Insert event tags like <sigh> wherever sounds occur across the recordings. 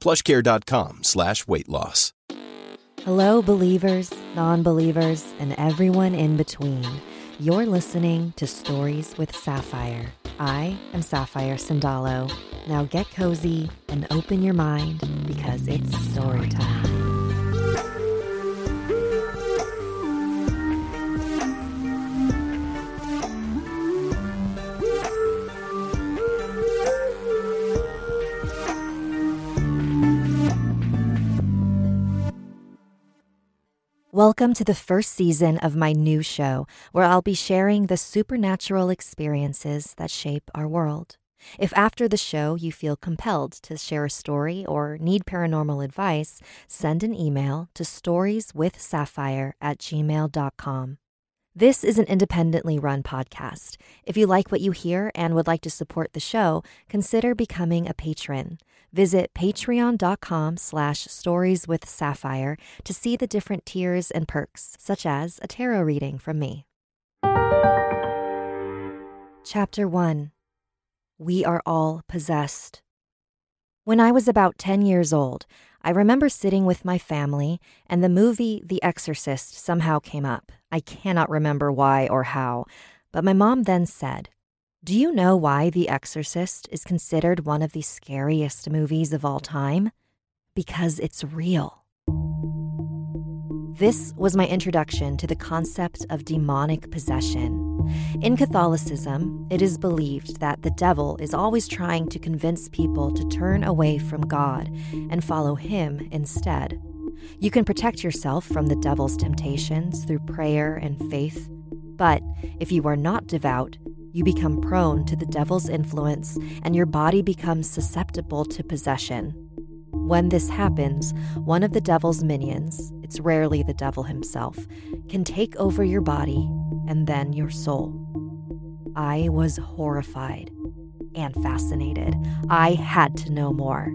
plushcare.com slash weight loss. Hello, believers, non believers, and everyone in between. You're listening to Stories with Sapphire. I am Sapphire Sandalo. Now get cozy and open your mind because it's story time. Welcome to the first season of my new show, where I'll be sharing the supernatural experiences that shape our world. If after the show you feel compelled to share a story or need paranormal advice, send an email to storieswithsapphire at gmail.com. This is an independently run podcast. If you like what you hear and would like to support the show, consider becoming a patron. Visit patreon.com slash stories with sapphire to see the different tiers and perks, such as a tarot reading from me. Chapter 1 We Are All Possessed. When I was about 10 years old, I remember sitting with my family, and the movie The Exorcist somehow came up. I cannot remember why or how, but my mom then said, Do you know why The Exorcist is considered one of the scariest movies of all time? Because it's real. This was my introduction to the concept of demonic possession. In Catholicism, it is believed that the devil is always trying to convince people to turn away from God and follow him instead. You can protect yourself from the devil's temptations through prayer and faith, but if you are not devout, you become prone to the devil's influence and your body becomes susceptible to possession. When this happens, one of the devil's minions, it's rarely the devil himself, can take over your body and then your soul. I was horrified and fascinated. I had to know more.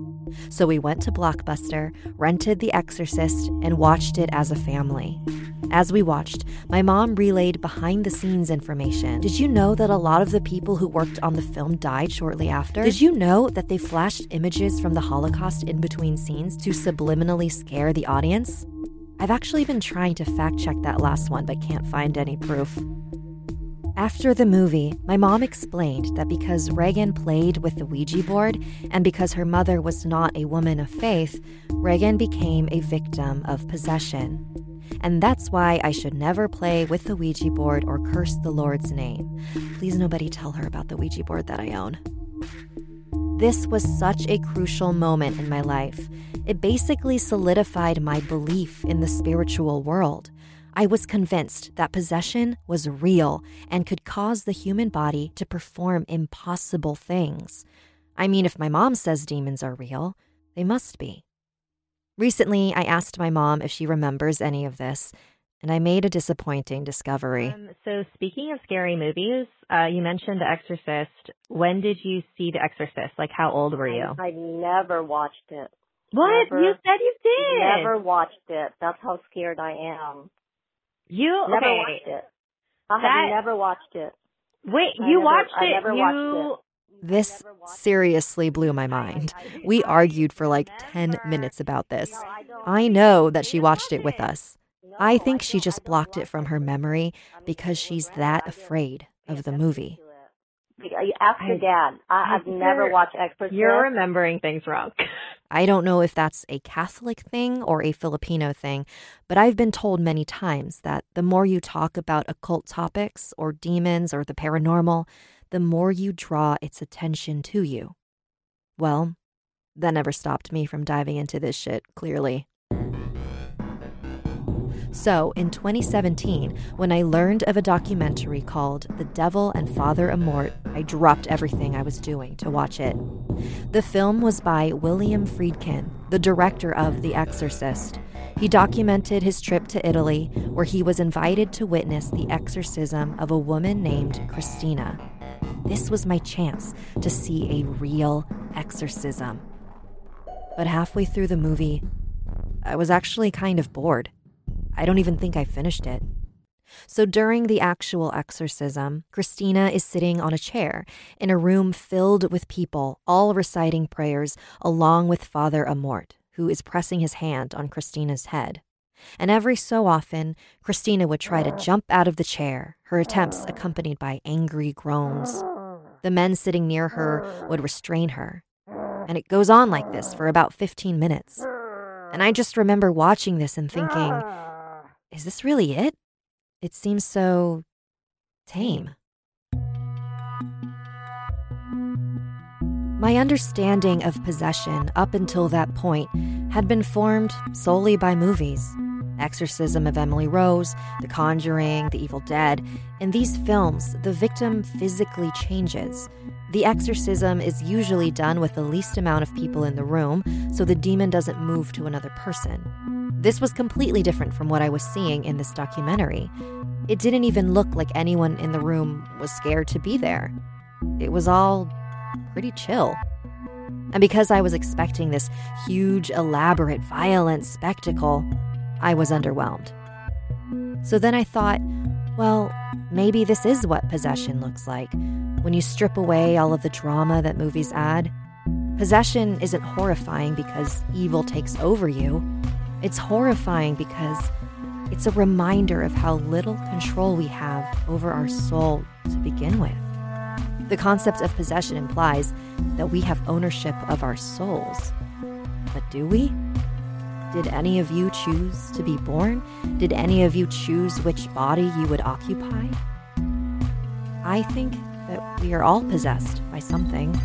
So we went to Blockbuster, rented The Exorcist, and watched it as a family. As we watched, my mom relayed behind the scenes information. Did you know that a lot of the people who worked on the film died shortly after? Did you know that they flashed images from the Holocaust in between scenes to subliminally scare the audience? I've actually been trying to fact check that last one, but can't find any proof. After the movie, my mom explained that because Regan played with the Ouija board and because her mother was not a woman of faith, Regan became a victim of possession. And that's why I should never play with the Ouija board or curse the Lord's name. Please, nobody tell her about the Ouija board that I own. This was such a crucial moment in my life. It basically solidified my belief in the spiritual world. I was convinced that possession was real and could cause the human body to perform impossible things. I mean, if my mom says demons are real, they must be. Recently, I asked my mom if she remembers any of this, and I made a disappointing discovery. Um, so, speaking of scary movies, uh, you mentioned The Exorcist. When did you see The Exorcist? Like, how old were you? I, I never watched it. What? Never, you said you did. Never watched it. That's how scared I am. You Never okay? watched it. I That- have never watched it. Wait, I you never- watched I it. never you watched This seriously blew my mind. <laughs> We argued for like 10 minutes about this. I know that she watched it with us. I think she just blocked it from her memory because she's that afraid of the movie. You Ask your I- dad. I, I've You're- never watched Exorcist. You're remembering things wrong. I don't know if that's a Catholic thing or a Filipino thing, but I've been told many times that the more you talk about occult topics or demons or the paranormal, the more you draw its attention to you. Well, that never stopped me from diving into this shit, clearly. So, in 2017, when I learned of a documentary called The Devil and Father Amorth, I dropped everything I was doing to watch it. The film was by William Friedkin, the director of The Exorcist. He documented his trip to Italy, where he was invited to witness the exorcism of a woman named Christina. This was my chance to see a real exorcism. But halfway through the movie, I was actually kind of bored. I don't even think I finished it. So during the actual exorcism, Christina is sitting on a chair in a room filled with people, all reciting prayers, along with Father Amorth, who is pressing his hand on Christina's head. And every so often, Christina would try to jump out of the chair, her attempts accompanied by angry groans. The men sitting near her would restrain her. And it goes on like this for about 15 minutes. And I just remember watching this and thinking, is this really it? It seems so tame. My understanding of possession up until that point had been formed solely by movies. Exorcism of Emily Rose, The Conjuring, The Evil Dead. In these films, the victim physically changes. The exorcism is usually done with the least amount of people in the room, so the demon doesn't move to another person. This was completely different from what I was seeing in this documentary. It didn't even look like anyone in the room was scared to be there. It was all pretty chill. And because I was expecting this huge, elaborate, violent spectacle, I was underwhelmed. So then I thought, well, maybe this is what possession looks like when you strip away all of the drama that movies add. Possession isn't horrifying because evil takes over you. It's horrifying because it's a reminder of how little control we have over our soul to begin with. The concept of possession implies that we have ownership of our souls. But do we? Did any of you choose to be born? Did any of you choose which body you would occupy? I think that we are all possessed by something.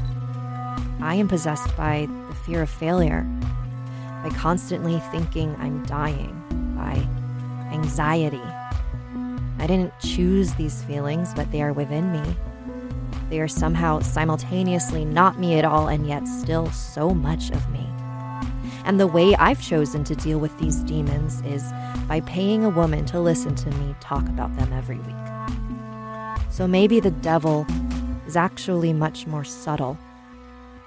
I am possessed by the fear of failure, by constantly thinking I'm dying, by anxiety. I didn't choose these feelings, but they are within me. They are somehow simultaneously not me at all and yet still so much of me. And the way I've chosen to deal with these demons is by paying a woman to listen to me talk about them every week. So maybe the devil is actually much more subtle.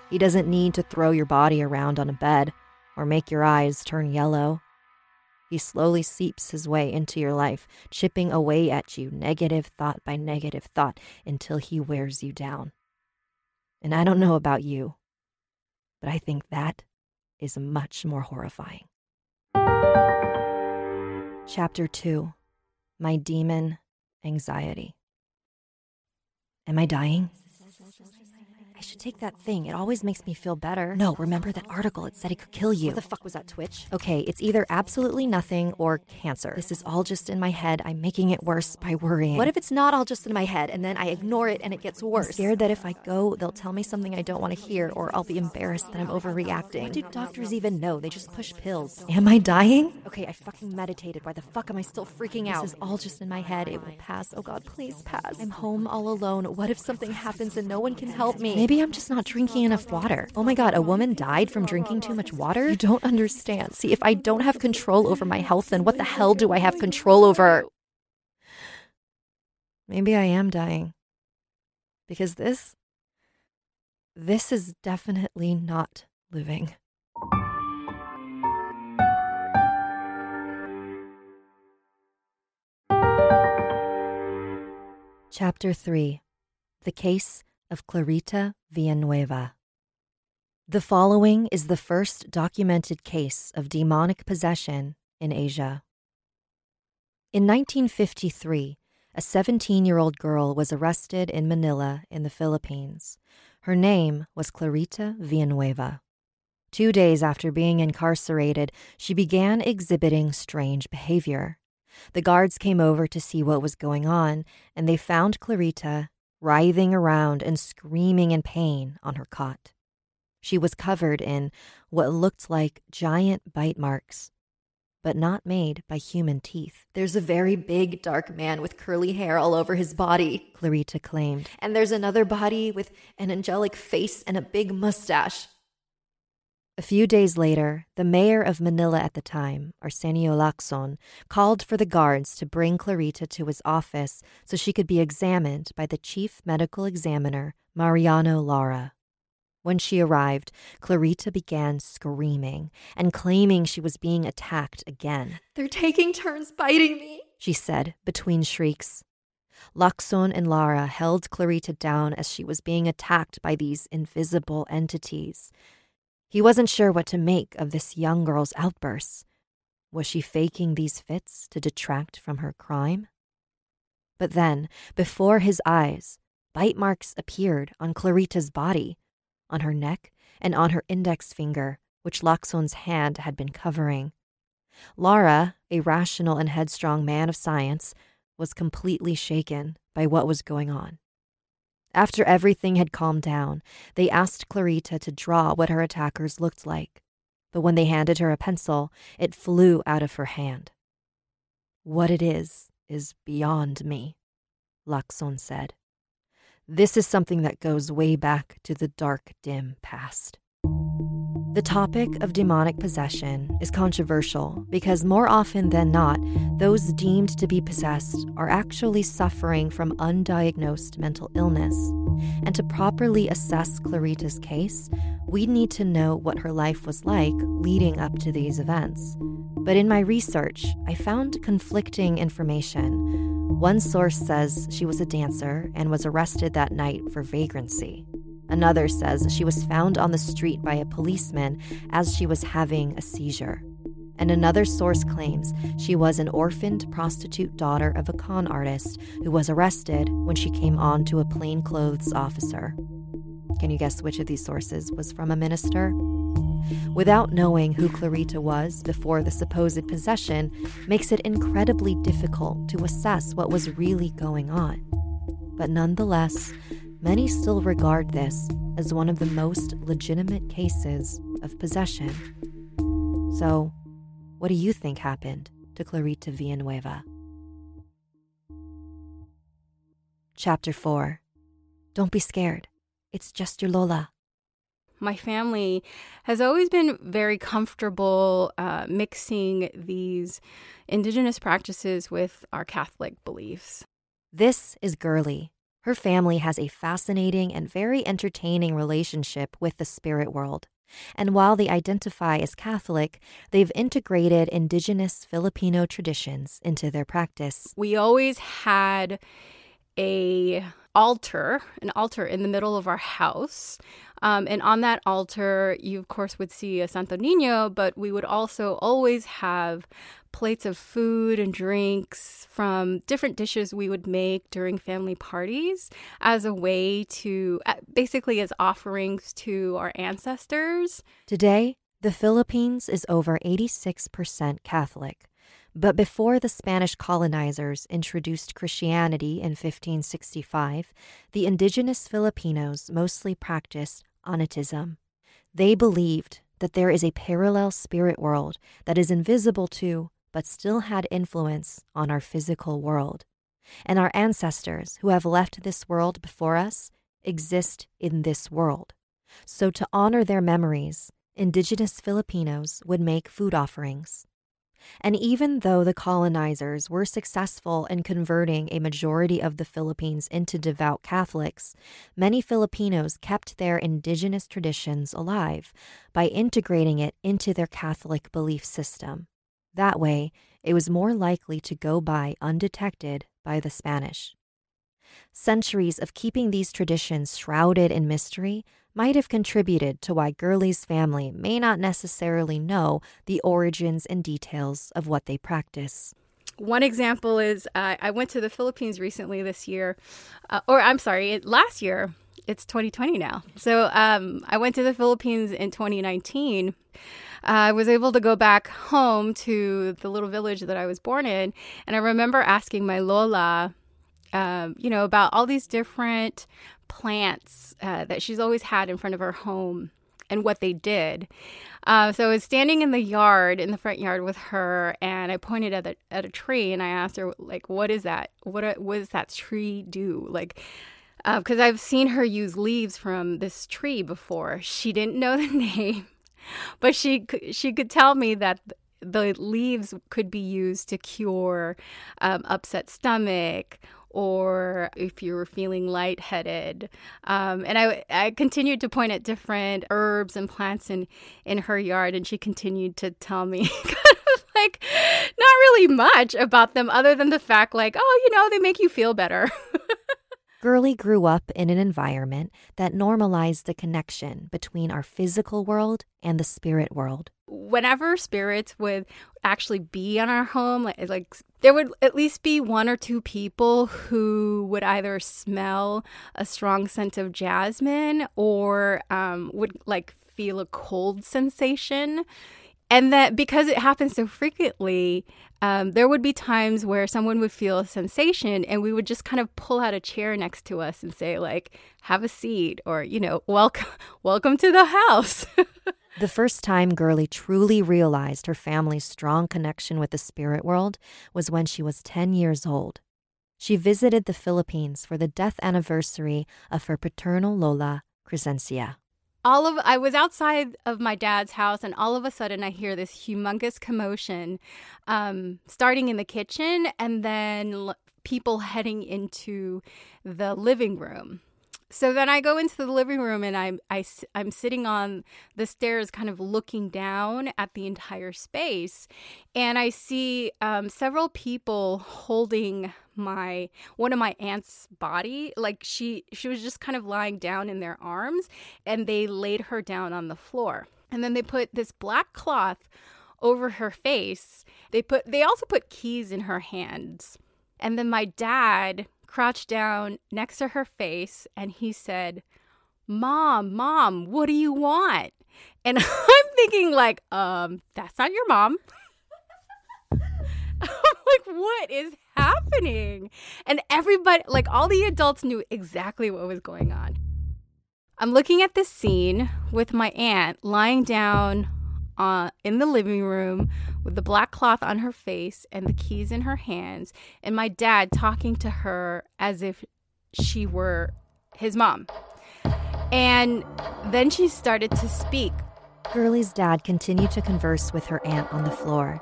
He doesn't need to throw your body around on a bed or make your eyes turn yellow. He slowly seeps his way into your life, chipping away at you negative thought by negative thought until he wears you down. And I don't know about you, but I think that is much more horrifying. Chapter 2 My Demon Anxiety. Am I dying? I should take that thing. It always makes me feel better. No, remember that article? It said it could kill you. What the fuck was that, Twitch? Okay, it's either absolutely nothing or cancer. This is all just in my head. I'm making it worse by worrying. What if it's not all just in my head and then I ignore it and it gets worse? I'm scared that if I go, they'll tell me something I don't want to hear or I'll be embarrassed that I'm overreacting. What do doctors even know? They just push pills. Am I dying? Okay, I fucking meditated. Why the fuck am I still freaking out? This is all just in my head. It will pass. Oh god, please pass. I'm home all alone. What if something happens and no one can help me? Maybe I'm just not drinking enough water. Oh my god, a woman died from drinking too much water? You don't understand. See, if I don't have control over my health, then what the hell do I have control over? Maybe I am dying. Because this. This is definitely not living. Chapter 3 The Case of Clarita Villanueva. The following is the first documented case of demonic possession in Asia. In 1953, a 17 year old girl was arrested in Manila in the Philippines. Her name was Clarita Villanueva. Two days after being incarcerated, she began exhibiting strange behavior. The guards came over to see what was going on, and they found Clarita writhing around and screaming in pain on her cot. She was covered in what looked like giant bite marks, but not made by human teeth. There's a very big, dark man with curly hair all over his body, Clarita claimed. And there's another body with an angelic face and a big mustache. A few days later, the mayor of Manila at the time, Arsenio Lacson, called for the guards to bring Clarita to his office so she could be examined by the chief medical examiner, Mariano Lara. When she arrived, Clarita began screaming and claiming she was being attacked again. They're taking turns biting me, she said between shrieks. Lacson and Lara held Clarita down as she was being attacked by these invisible entities. He wasn't sure what to make of this young girl's outbursts. Was she faking these fits to detract from her crime? But then, before his eyes, bite marks appeared on Clarita's body, on her neck and on her index finger, which Lacson's hand had been covering. Lara, a rational and headstrong man of science, was completely shaken by what was going on. After everything had calmed down, they asked Clarita to draw what her attackers looked like. But when they handed her a pencil, it flew out of her hand. What it is, is beyond me, Lacson said. This is something that goes way back to the dark, dim past. The topic of demonic possession is controversial because more often than not, those deemed to be possessed are actually suffering from undiagnosed mental illness. And to properly assess Clarita's case, we need to know what her life was like leading up to these events. But in my research, I found conflicting information. One source says she was a dancer and was arrested that night for vagrancy. Another says she was found on the street by a policeman as she was having a seizure. And another source claims she was an orphaned prostitute daughter of a con artist who was arrested when she came on to a plainclothes officer. Can you guess which of these sources was from a minister? Without knowing who Clarita was before the supposed possession makes it incredibly difficult to assess what was really going on. But nonetheless, many still regard this as one of the most legitimate cases of possession. So, what do you think happened to Clarita Villanueva? Chapter 4 Don't be scared. It's just your Lola. My family has always been very comfortable uh, mixing these indigenous practices with our Catholic beliefs. This is Girly, her family has a fascinating and very entertaining relationship with the spirit world. And while they identify as Catholic, they've integrated indigenous Filipino traditions into their practice. We always had a altar, an altar in the middle of our house. Um, and on that altar, you of course would see a Santo Nino, but we would also always have plates of food and drinks from different dishes we would make during family parties as a way to uh, basically as offerings to our ancestors. Today, the Philippines is over 86% Catholic. But before the Spanish colonizers introduced Christianity in 1565, the indigenous Filipinos mostly practiced Anitism. They believed that there is a parallel spirit world that is invisible to but still had influence on our physical world. And our ancestors who have left this world before us exist in this world. So, to honor their memories, indigenous Filipinos would make food offerings. And even though the colonizers were successful in converting a majority of the Philippines into devout Catholics, many Filipinos kept their indigenous traditions alive by integrating it into their Catholic belief system. That way, it was more likely to go by undetected by the Spanish. Centuries of keeping these traditions shrouded in mystery might have contributed to why Girly's family may not necessarily know the origins and details of what they practice. One example is uh, I went to the Philippines recently this year, uh, or I'm sorry, last year. It's 2020 now. So um, I went to the Philippines in 2019 I was able to go back home to the little village that I was born in. And I remember asking my Lola, um, you know, about all these different plants uh, that she's always had in front of her home and what they did. Uh, so I was standing in the yard, in the front yard with her, and I pointed at a, at a tree and I asked her, like, what is that? What, what does that tree do? Like, because uh, I've seen her use leaves from this tree before. She didn't know the <laughs> name. but she she could tell me that the leaves could be used to cure um, upset stomach or if you were feeling lightheaded. Um, and I, I continued to point at different herbs and plants in, in her yard, and she continued to tell me <laughs> like not really much about them other than the fact, like, oh, you know, they make you feel better. <laughs> Girlie grew up in an environment that normalized the connection between our physical world and the spirit world. Whenever spirits would actually be in our home, like, like there would at least be one or two people who would either smell a strong scent of jasmine or um, would like feel a cold sensation and that because it happens so frequently, um, there would be times where someone would feel a sensation and we would just kind of pull out a chair next to us and say, like, have a seat or, you know, <laughs> welcome, welcome to the house. <laughs> the first time Girlie truly realized her family's strong connection with the spirit world was when she was 10 years old. She visited the Philippines for the death anniversary of her paternal Lola, Crescencia all of I was outside of my dad's house, and all of a sudden I hear this humongous commotion, um, starting in the kitchen, and then l- people heading into the living room. So then I go into the living room and I'm I, I'm sitting on the stairs, kind of looking down at the entire space, and I see um, several people holding my one of my aunt's body like she she was just kind of lying down in their arms and they laid her down on the floor and then they put this black cloth over her face they put they also put keys in her hands and then my dad crouched down next to her face and he said, Mom, Mom, what do you want? And <laughs> I'm thinking, like, um, that's not your mom. <laughs> I'm like, what is happening? And everybody, like, all the adults knew exactly what was going on. I'm looking at this scene with my aunt lying down uh, in the living room with the black cloth on her face and the keys in her hands, and my dad talking to her as if she were his mom. And then she started to speak. Girlie's dad continued to converse with her aunt on the floor.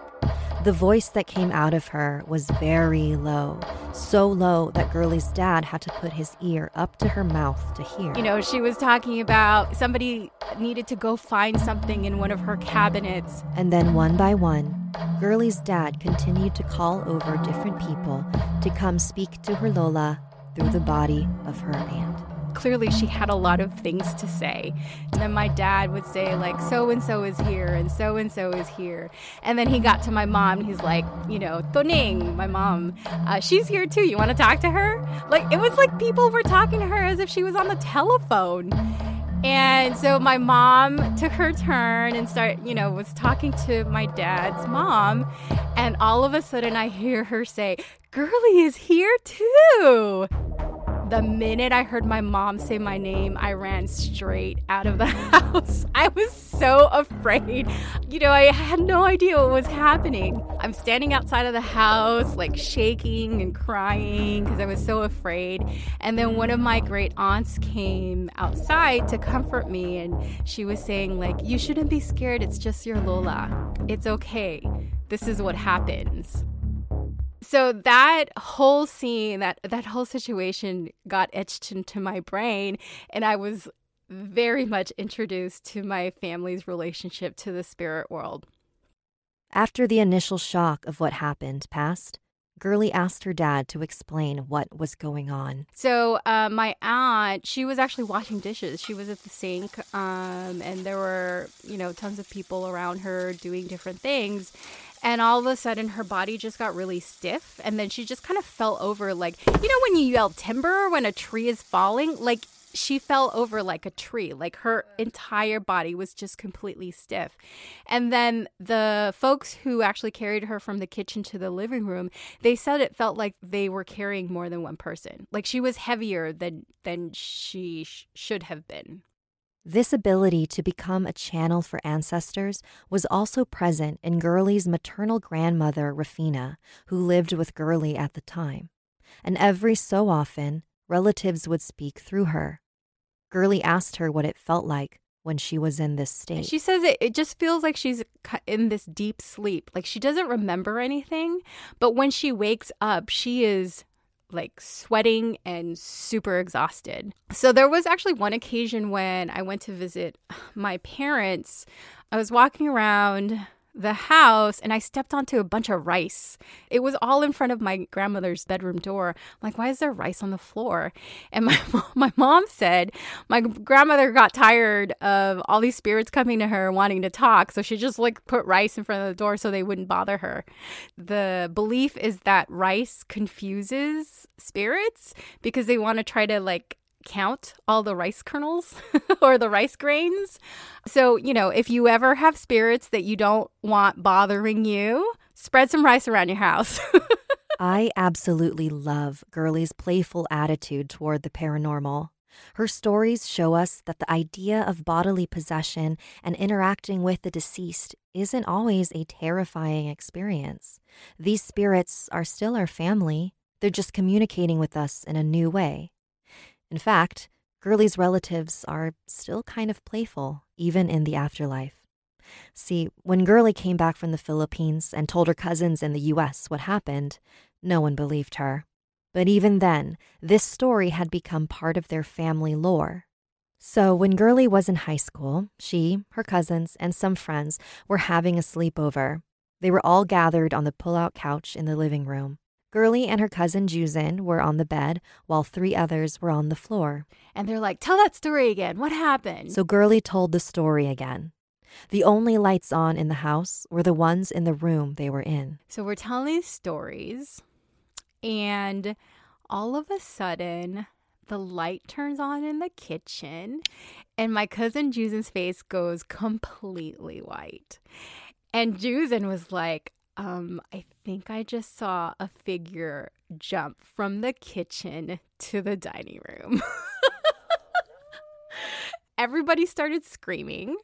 The voice that came out of her was very low, so low that Girlie's dad had to put his ear up to her mouth to hear. You know, she was talking about somebody needed to go find something in one of her cabinets. And then one by one, Girlie's dad continued to call over different people to come speak to her Lola through the body of her aunt clearly she had a lot of things to say. And then my dad would say, like, so and so is here and so and so is here. And then he got to my mom and he's like, you know, Toning, my mom, uh, she's here too. You want to talk to her? Like, it was like people were talking to her as if she was on the telephone. And so my mom took her turn and start, you know, was talking to my dad's mom. And all of a sudden I hear her say, Girlie is here too. The minute I heard my mom say my name, I ran straight out of the <laughs> house. I was so afraid. You know, I had no idea what was happening. I'm standing outside of the house, like shaking and crying because I was so afraid. And then one of my great aunts came outside to comfort me, and she was saying, like, you shouldn't be scared. It's just your Lola. It's okay. This is what happens so that whole scene that that whole situation got etched into my brain and i was very much introduced to my family's relationship to the spirit world after the initial shock of what happened passed Girlie asked her dad to explain what was going on. So, uh, my aunt, she was actually washing dishes. She was at the sink, um, and there were, you know, tons of people around her doing different things and all of a sudden her body just got really stiff and then she just kind of fell over like you know when you yell timber when a tree is falling? Like she fell over like a tree like her entire body was just completely stiff. And then the folks who actually carried her from the kitchen to the living room they said it felt like they were carrying more than one person. Like she was heavier than than she sh- should have been this ability to become a channel for ancestors was also present in Girlie's maternal grandmother, Rufina, who lived with Girlie at the time. And every so often, relatives would speak through her. Girlie asked her what it felt like when she was in this state. she says it, it just feels like she's in this deep sleep. Like she doesn't remember anything, but when she wakes up, she is like sweating and super exhausted. So there was actually one occasion when I went to visit my parents. I was walking around the house and I stepped onto a bunch of rice. It was all in front of my grandmother's bedroom door. I'm like, why is there rice on the floor? And my <laughs> my mom said my grandmother got tired of all these spirits coming to her wanting to talk, so she just like put rice in front of the door so they wouldn't bother her. The belief is that rice confuses spirits because they want to try to like count all the rice kernels <laughs> or the rice grains. So, you know, if you ever have spirits that you don't want bothering you, spread some rice around your house. <laughs> I absolutely love Gurley's playful attitude toward the paranormal. Her stories show us that the idea of bodily possession and interacting with the deceased isn't always a terrifying experience. These spirits are still our family, they're just communicating with us in a new way. In fact, Gurley's relatives are still kind of playful, even in the afterlife. See, when Gurley came back from the Philippines and told her cousins in the US what happened, no one believed her. But even then, this story had become part of their family lore. So when Gurley was in high school, she, her cousins, and some friends were having a sleepover. They were all gathered on the pull out couch in the living room. Gurley and her cousin Juzin were on the bed, while three others were on the floor. and they're like, tell that story again. What happened? So Gurley told the story again. The only lights on in the house were the ones in the room they were in. So we're telling these stories, and all of a sudden, the light turns on in the kitchen, and my cousin Juzin's face goes completely white. And Juzin was like, um, I think I just saw a figure jump from the kitchen to the dining room. <laughs> Everybody started screaming.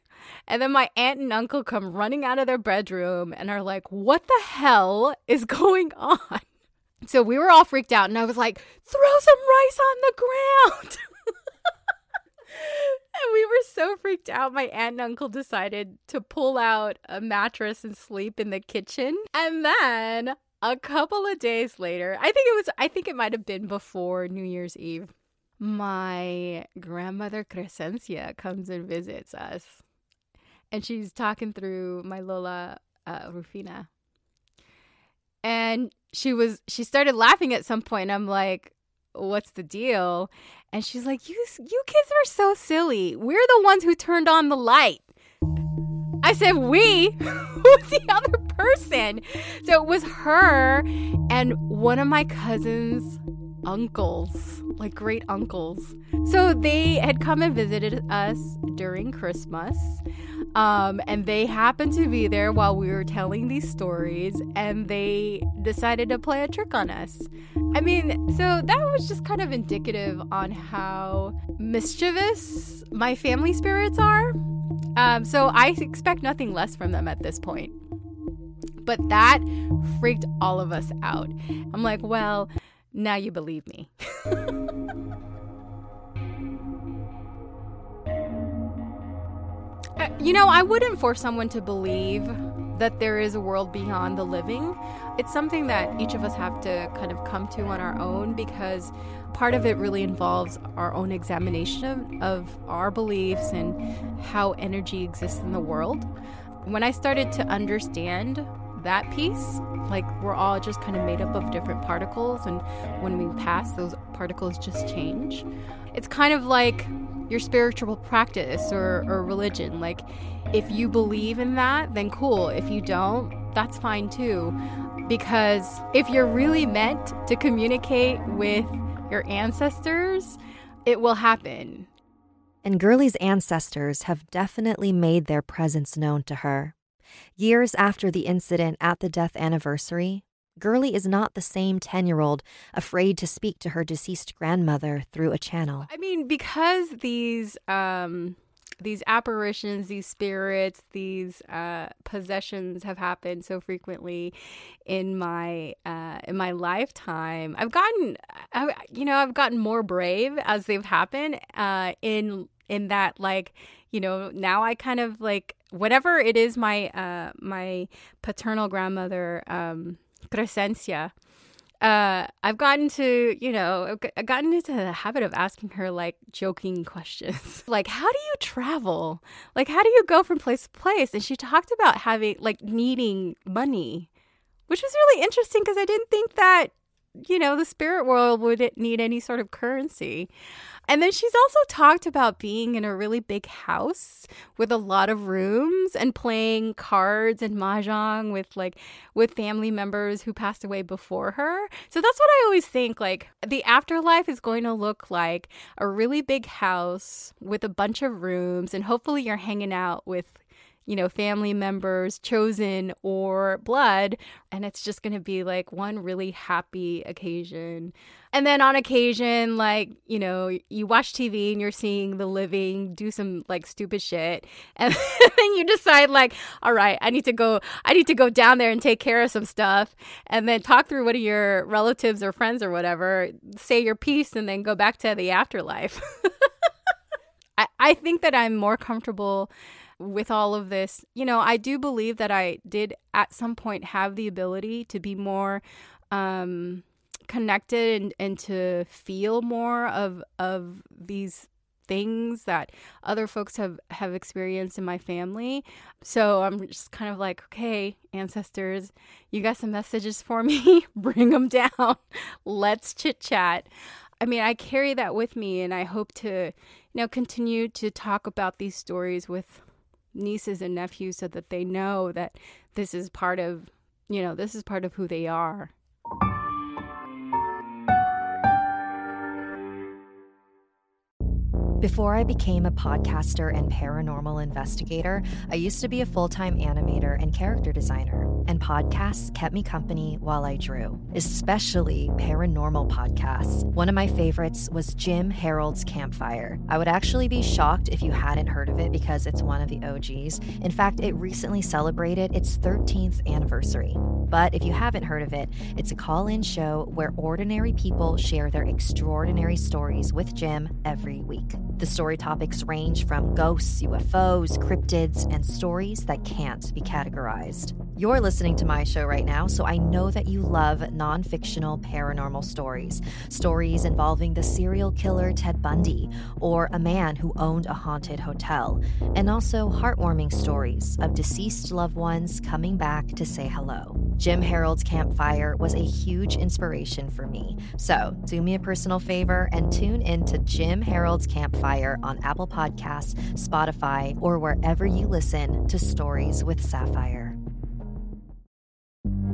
And then my aunt and uncle come running out of their bedroom and are like, What the hell is going on? <laughs> So we were all freaked out, and I was like, Throw some rice on the ground. <laughs> and <laughs> we were so freaked out. My aunt and uncle decided to pull out a mattress and sleep in the kitchen. And then a couple of days later, I think it was, I think it might have been before New Year's Eve, my grandmother Crescencia comes and visits us and she's talking through my Lola uh, Rufina. And she was she started laughing at some point. And I'm like, "What's the deal?" And she's like, "You you kids are so silly. We're the ones who turned on the light." I said, "We? <laughs> Who's the other person?" So it was her and one of my cousins' uncles, like great uncles. So they had come and visited us during Christmas. Um, and they happened to be there while we were telling these stories, and they decided to play a trick on us. I mean, so that was just kind of indicative on how mischievous my family spirits are. Um, so I expect nothing less from them at this point. But that freaked all of us out. I'm like, well, now you believe me. <laughs> Uh, You know, I wouldn't force someone to believe that there is a world beyond the living. It's something that each of us have to kind of come to on our own because part of it really involves our own examination of, of our beliefs and how energy exists in the world. When I started to understand that piece, like we're all just kind of made up of different particles, and when we pass, those particles just change. It's kind of like your spiritual practice or, or religion. Like, if you believe in that, then cool. If you don't, that's fine too. Because if you're really meant to communicate with your ancestors, it will happen. And Gurley's ancestors have definitely made their presence known to her. Years after the incident at the death anniversary, Gurley is not the same 10 year old afraid to speak to her deceased grandmother through a channel. I mean, because these um these apparitions, these spirits, these uh, possessions have happened so frequently in my uh, in my lifetime. I've gotten, I, you know, I've gotten more brave as they've happened uh, in in that like you know now i kind of like whatever it is my uh my paternal grandmother um Crescencia uh, I've gotten to, you know, I've gotten into the habit of asking her like joking questions. <laughs> like, how do you travel? Like, how do you go from place to place? And she talked about having, like, needing money, which was really interesting because I didn't think that, you know, the spirit world wouldn't need any sort of currency. And then she's also talked about being in a really big house with a lot of rooms and playing cards and mahjong with like with family members who passed away before her. So that's what I always think like the afterlife is going to look like a really big house with a bunch of rooms and hopefully you're hanging out with you know, family members, chosen or blood. And it's just going to be like one really happy occasion. And then on occasion, like, you know, you watch TV and you're seeing the living do some like stupid shit. <laughs> And then you decide, like, all right, I need to go, I need to go down there and take care of some stuff. And then talk through one of your relatives or friends or whatever, say your piece, and then go back to the afterlife. <laughs> I, I think that I'm more comfortable with all of this, you know, I do believe that I did at some point have the ability to be more um, connected and, and to feel more of of these things that other folks have have experienced in my family. So I'm just kind of like, okay, ancestors, you got some messages for me? <laughs> Bring them down. <laughs> Let's chit chat. I mean, I carry that with me and I hope to, you know, continue to talk about these stories with nieces and nephews so that they know that this is part of, you know, this is part of who they are. Before I became a podcaster and paranormal investigator, I used to be a full time animator and character designer, and podcasts kept me company while I drew, especially paranormal podcasts. One of my favorites was Jim Harold's Campfire. I would actually be shocked if you hadn't heard of it because it's one of the OGs. In fact, it recently celebrated its 13th anniversary. But if you haven't heard of it, it's a call in show where ordinary people share their extraordinary stories with Jim every week. The story topics range from ghosts, UFOs, cryptids, and stories that can't be categorized. You're listening to my show right now, so I know that you love non fictional paranormal stories. Stories involving the serial killer Ted Bundy, or a man who owned a haunted hotel, and also heartwarming stories of deceased loved ones coming back to say hello. Jim Harold's Campfire was a huge inspiration for me. So do me a personal favor and tune in to Jim Harold's Campfire on Apple Podcasts, Spotify, or wherever you listen to Stories with Sapphire.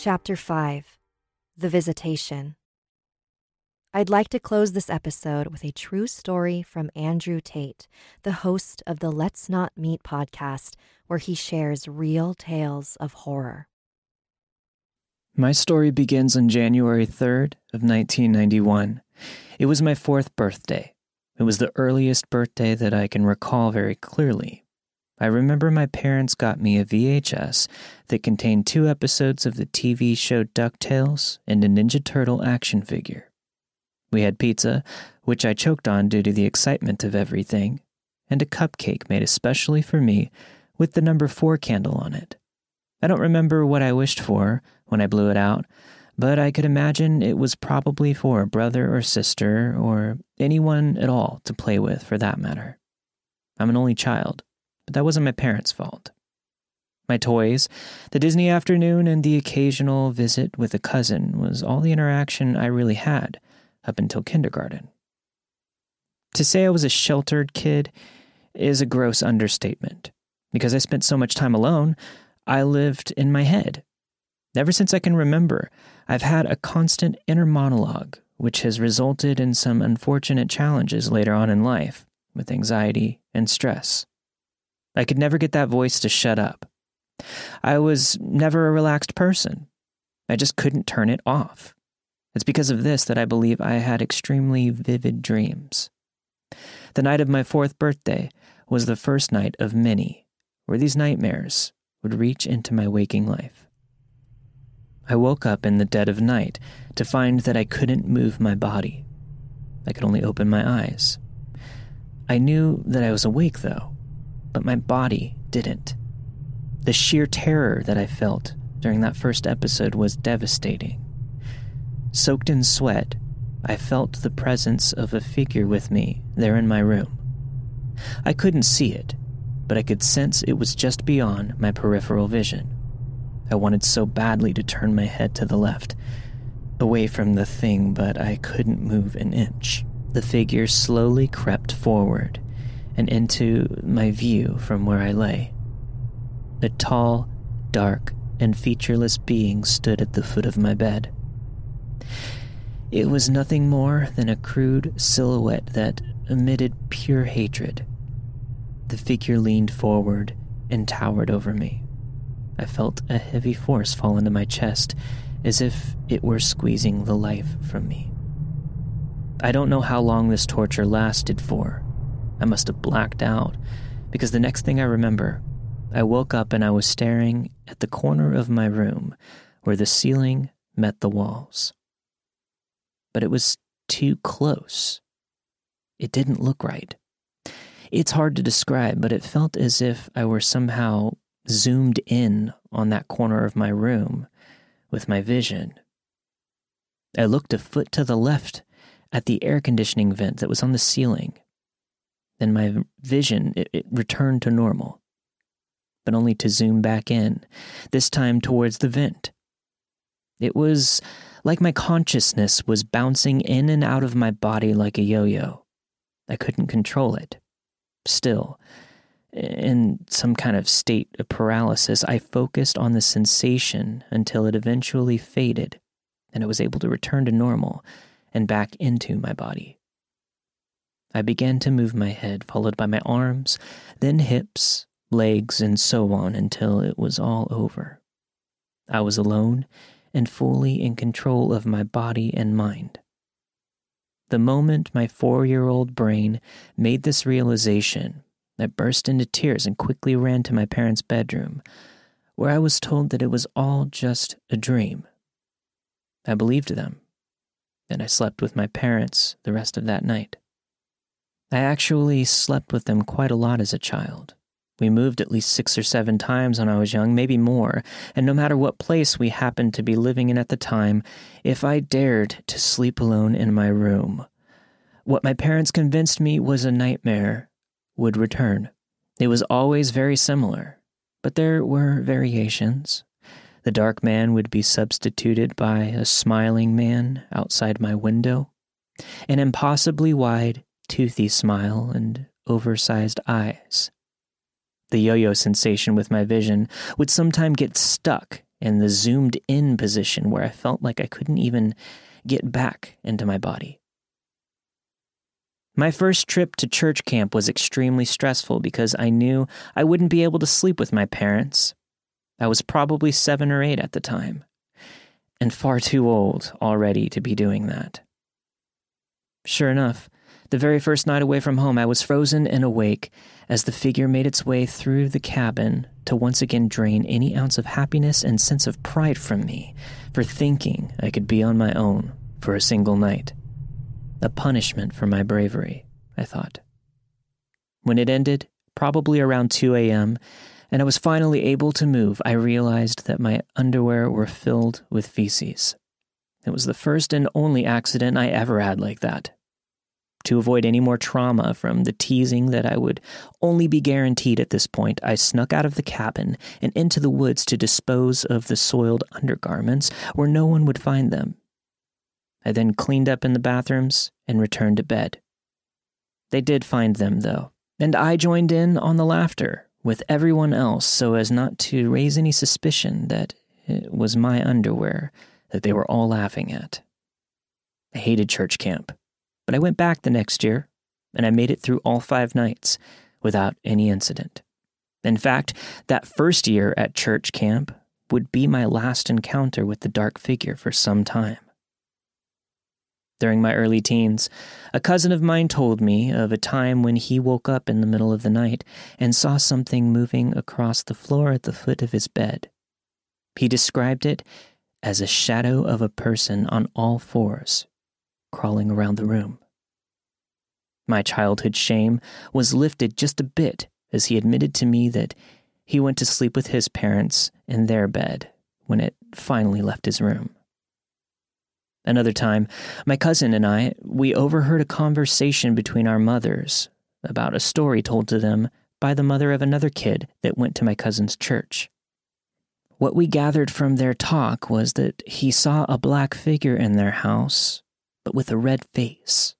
Chapter 5 The Visitation. I'd like to close this episode with a true story from Andrew Tate, the host of the Let's Not Meet podcast, where he shares real tales of horror. My story begins on January 3rd of 1991. It was my fourth birthday. It was the earliest birthday that I can recall very clearly. I remember my parents got me a VHS that contained two episodes of the TV show DuckTales and a Ninja Turtle action figure. We had pizza, which I choked on due to the excitement of everything, and a cupcake made especially for me with the number four candle on it. I don't remember what I wished for when I blew it out, but I could imagine it was probably for a brother or sister or anyone at all to play with for that matter. I'm an only child but that wasn't my parents' fault. My toys, the Disney afternoon, and the occasional visit with a cousin was all the interaction I really had up until kindergarten. To say I was a sheltered kid is a gross understatement. Because I spent so much time alone, I lived in my head. Ever since I can remember, I've had a constant inner monologue which has resulted in some unfortunate challenges later on in life with anxiety and stress. I could never get that voice to shut up. I was never a relaxed person. I just couldn't turn it off. It's because of this that I believe I had extremely vivid dreams. The night of my fourth birthday was the first night of many where these nightmares would reach into my waking life. I woke up in the dead of night to find that I couldn't move my body. I could only open my eyes. I knew that I was awake, though, but my body didn't. The sheer terror that I felt during that first episode was devastating. Soaked in sweat, I felt the presence of a figure with me there in my room. I couldn't see it, but I could sense it was just beyond my peripheral vision. I wanted so badly to turn my head to the left, away from the thing, but I couldn't move an inch. The figure slowly crept forward and into my view from where I lay. A tall, dark, and featureless being stood at the foot of my bed. It was nothing more than a crude silhouette that emitted pure hatred. The figure leaned forward and towered over me. I felt a heavy force fall into my chest as if it were squeezing the life from me. I don't know how long this torture lasted for. I must have blacked out because the next thing I remember, I woke up and I was staring at the corner of my room where the ceiling met the walls. But it was too close. It didn't look right. It's hard to describe, but it felt as if I were somehow zoomed in on that corner of my room with my vision. I looked a foot to the left at the air conditioning vent that was on the ceiling. Then my vision it, it returned to normal, but only to zoom back in, this time towards the vent. It was like my consciousness was bouncing in and out of my body like a yo yo. I couldn't control it. Still, in some kind of state of paralysis, I focused on the sensation until it eventually faded and I was able to return to normal and back into my body. I began to move my head, followed by my arms, then hips, legs, and so on until it was all over. I was alone and fully in control of my body and mind. The moment my four year old brain made this realization, I burst into tears and quickly ran to my parents' bedroom, where I was told that it was all just a dream. I believed them, and I slept with my parents the rest of that night. I actually slept with them quite a lot as a child. We moved at least six or seven times when I was young, maybe more, and no matter what place we happened to be living in at the time, if I dared to sleep alone in my room, what my parents convinced me was a nightmare would return. It was always very similar, but there were variations. The dark man would be substituted by a smiling man outside my window, an impossibly wide, toothy smile, and oversized eyes. The yo yo sensation with my vision would sometime get stuck in the zoomed in position where I felt like I couldn't even get back into my body. My first trip to church camp was extremely stressful because I knew I wouldn't be able to sleep with my parents. I was probably seven or eight at the time, and far too old already to be doing that. Sure enough, the very first night away from home, I was frozen and awake as the figure made its way through the cabin to once again drain any ounce of happiness and sense of pride from me for thinking I could be on my own for a single night. A punishment for my bravery, I thought. When it ended, probably around 2 a.m., and I was finally able to move, I realized that my underwear were filled with feces. It was the first and only accident I ever had like that. To avoid any more trauma from the teasing that I would only be guaranteed at this point, I snuck out of the cabin and into the woods to dispose of the soiled undergarments where no one would find them I then cleaned up in the bathrooms and returned to bed. They did find them, though, and I joined in on the laughter with everyone else so as not to raise any suspicion that it was my underwear that they were all laughing at. I hated church camp, but I went back the next year, and I made it through all five nights without any incident. In fact, that first year at church camp would be my last encounter with the dark figure for some time. During my early teens, a cousin of mine told me of a time when he woke up in the middle of the night and saw something moving across the floor at the foot of his bed. He described it as a shadow of a person on all fours, crawling around the room. My childhood shame was lifted just a bit as he admitted to me that he went to sleep with his parents in their bed when it finally left his room. Another time, my cousin and I, we overheard a conversation between our mothers about a story told to them by the mother of another kid that went to my cousin's church. What we gathered from their talk was that he saw a black figure in their house, but with a red face.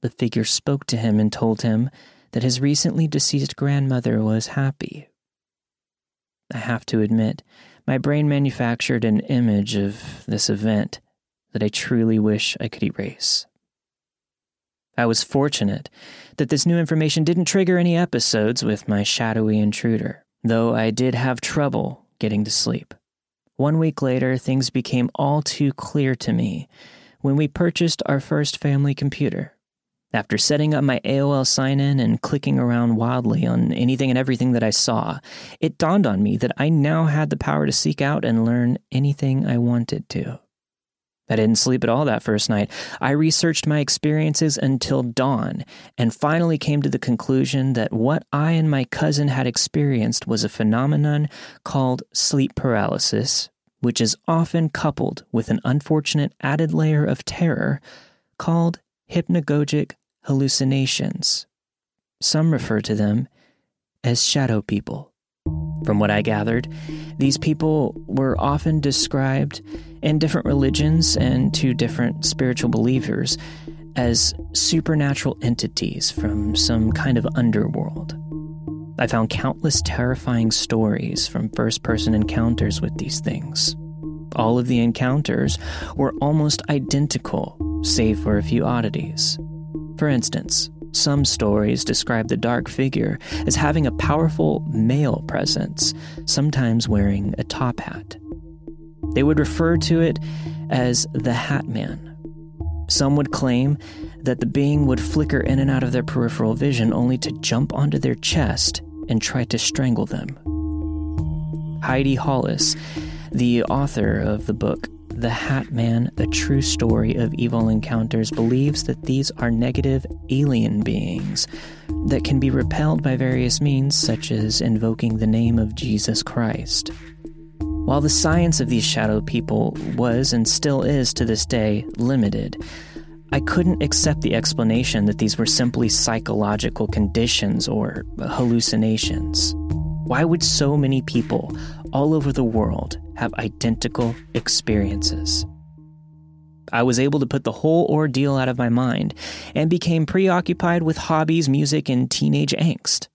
The figure spoke to him and told him that his recently deceased grandmother was happy. I have to admit, my brain manufactured an image of this event that I truly wish I could erase. I was fortunate that this new information didn't trigger any episodes with my shadowy intruder, though I did have trouble getting to sleep. One week later, things became all too clear to me when we purchased our first family computer. After setting up my AOL sign in and clicking around wildly on anything and everything that I saw, it dawned on me that I now had the power to seek out and learn anything I wanted to. I didn't sleep at all that first night. I researched my experiences until dawn and finally came to the conclusion that what I and my cousin had experienced was a phenomenon called sleep paralysis, which is often coupled with an unfortunate added layer of terror called hypnagogic hallucinations. Some refer to them as shadow people. From what I gathered, these people were often described in different religions and to different spiritual believers as supernatural entities from some kind of underworld. I found countless terrifying stories from first person encounters with these things. All of the encounters were almost identical, save for a few oddities. For instance, some stories describe the dark figure as having a powerful male presence, sometimes wearing a top hat. They would refer to it as the Hat Man. Some would claim that the being would flicker in and out of their peripheral vision only to jump onto their chest and try to strangle them. Heidi Hollis, the author of the book the Hat Man, A True Story of Evil Encounters, believes that these are negative alien beings that can be repelled by various means, such as invoking the name of Jesus Christ. While the science of these shadow people was and still is to this day limited, I couldn't accept the explanation that these were simply psychological conditions or hallucinations. Why would so many people all over the world have identical experiences? I was able to put the whole ordeal out of my mind and became preoccupied with hobbies, music, and teenage angst.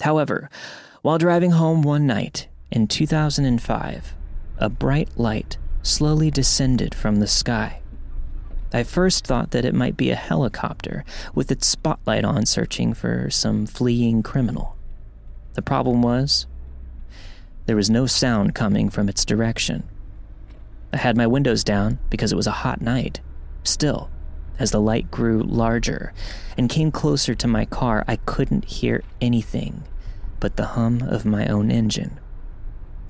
However, while driving home one night, in 2005, a bright light slowly descended from the sky. I first thought that it might be a helicopter with its spotlight on searching for some fleeing criminal. The problem was, there was no sound coming from its direction. I had my windows down because it was a hot night. Still, as the light grew larger and came closer to my car, I couldn't hear anything but the hum of my own engine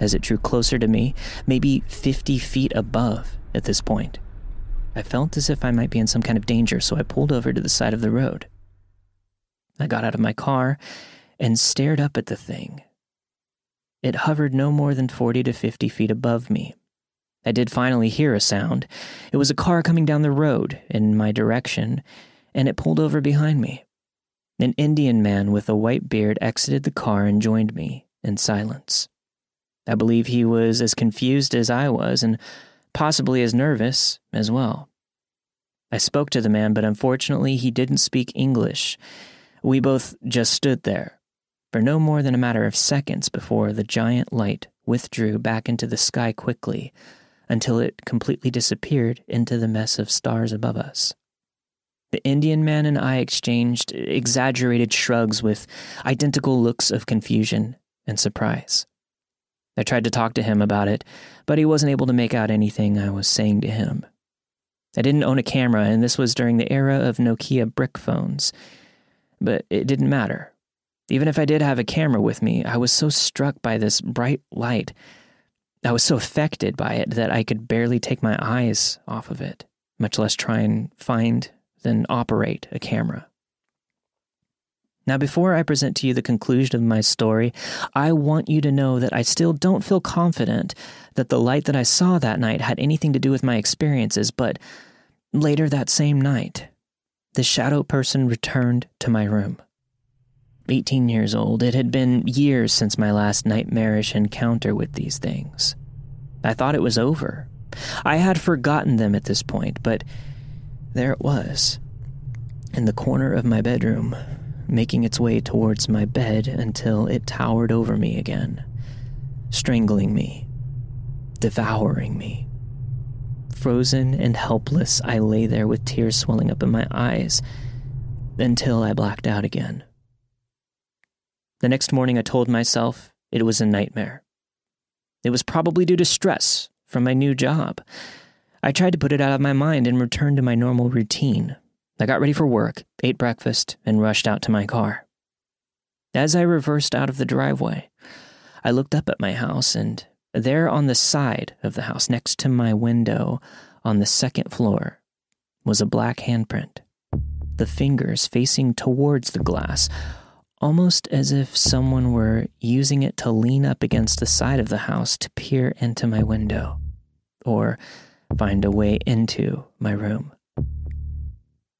as it drew closer to me, maybe 50 feet above at this point. I felt as if I might be in some kind of danger, so I pulled over to the side of the road. I got out of my car and stared up at the thing. It hovered no more than 40 to 50 feet above me. I did finally hear a sound. It was a car coming down the road in my direction, and it pulled over behind me. An Indian man with a white beard exited the car and joined me in silence. I believe he was as confused as I was and possibly as nervous as well. I spoke to the man, but unfortunately he didn't speak English. We both just stood there for no more than a matter of seconds before the giant light withdrew back into the sky quickly until it completely disappeared into the mess of stars above us. The Indian man and I exchanged exaggerated shrugs with identical looks of confusion and surprise. I tried to talk to him about it, but he wasn't able to make out anything I was saying to him. I didn't own a camera, and this was during the era of Nokia brick phones. But it didn't matter. Even if I did have a camera with me, I was so struck by this bright light. I was so affected by it that I could barely take my eyes off of it, much less try and find then operate a camera. Now, before I present to you the conclusion of my story, I want you to know that I still don't feel confident that the light that I saw that night had anything to do with my experiences, but later that same night, the shadow person returned to my room. 18 years old, it had been years since my last nightmarish encounter with these things. I thought it was over. I had forgotten them at this point, but there it was, in the corner of my bedroom, making its way towards my bed until it towered over me again, strangling me, devouring me. Frozen and helpless, I lay there with tears swelling up in my eyes until I blacked out again. The next morning, I told myself it was a nightmare. It was probably due to stress from my new job. I tried to put it out of my mind and return to my normal routine. I got ready for work, ate breakfast, and rushed out to my car. As I reversed out of the driveway, I looked up at my house, and there on the side of the house, next to my window on the second floor, was a black handprint. The fingers facing towards the glass, almost as if someone were using it to lean up against the side of the house to peer into my window. Or find a way into my room.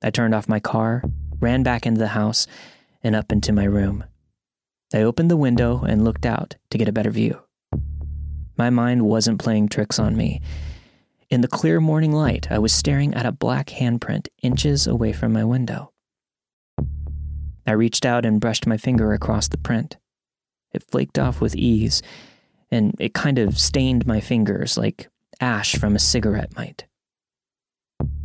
I turned off my car, ran back into the house, and up into my room. I opened the window and looked out to get a better view. My mind wasn't playing tricks on me. In the clear morning light, I was staring at a black handprint inches away from my window. I reached out and brushed my finger across the print. It flaked off with ease, and it kind of stained my fingers like ash from a cigarette might.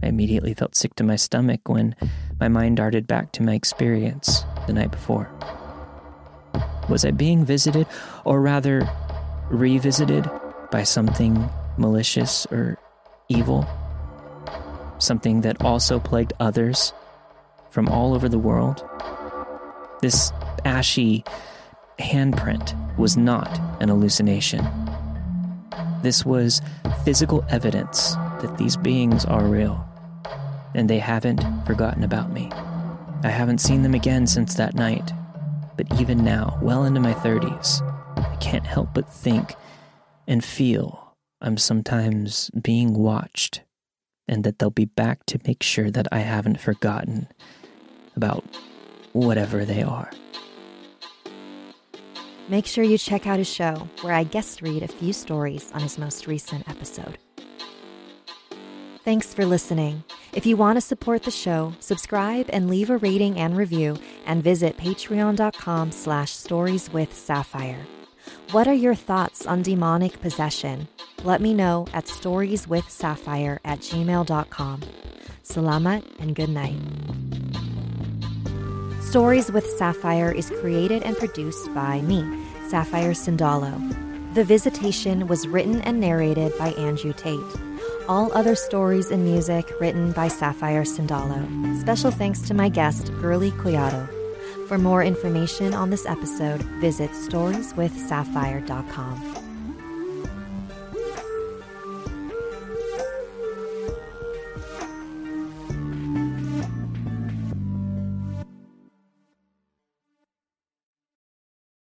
I immediately felt sick to my stomach when my mind darted back to my experience the night before. Was I being visited, or rather, revisited by something malicious or evil? Something that also plagued others from all over the world? This ashy handprint was not an hallucination. This was physical evidence that these beings are real, and they haven't forgotten about me. I haven't seen them again since that night, but even now, well into my 30s, I can't help but think and feel I'm sometimes being watched, and that they'll be back to make sure that I haven't forgotten about whatever they are. Make sure you check out his show, where I guest read a few stories on his most recent episode. Thanks for listening. If you want to support the show, subscribe and leave a rating and review, and visit patreon.com slash stories with sapphire. What are your thoughts on demonic possession? Let me know at storieswithsapphire at gmail.com. Salamat and good night. Stories with Sapphire is created and produced by me, Sapphire Sandalo. The Visitation was written and narrated by Andrew Tate. All other stories and music written by Sapphire Sandalo. Special thanks to my guest, Girly Collado. For more information on this episode, visit storieswithsapphire.com.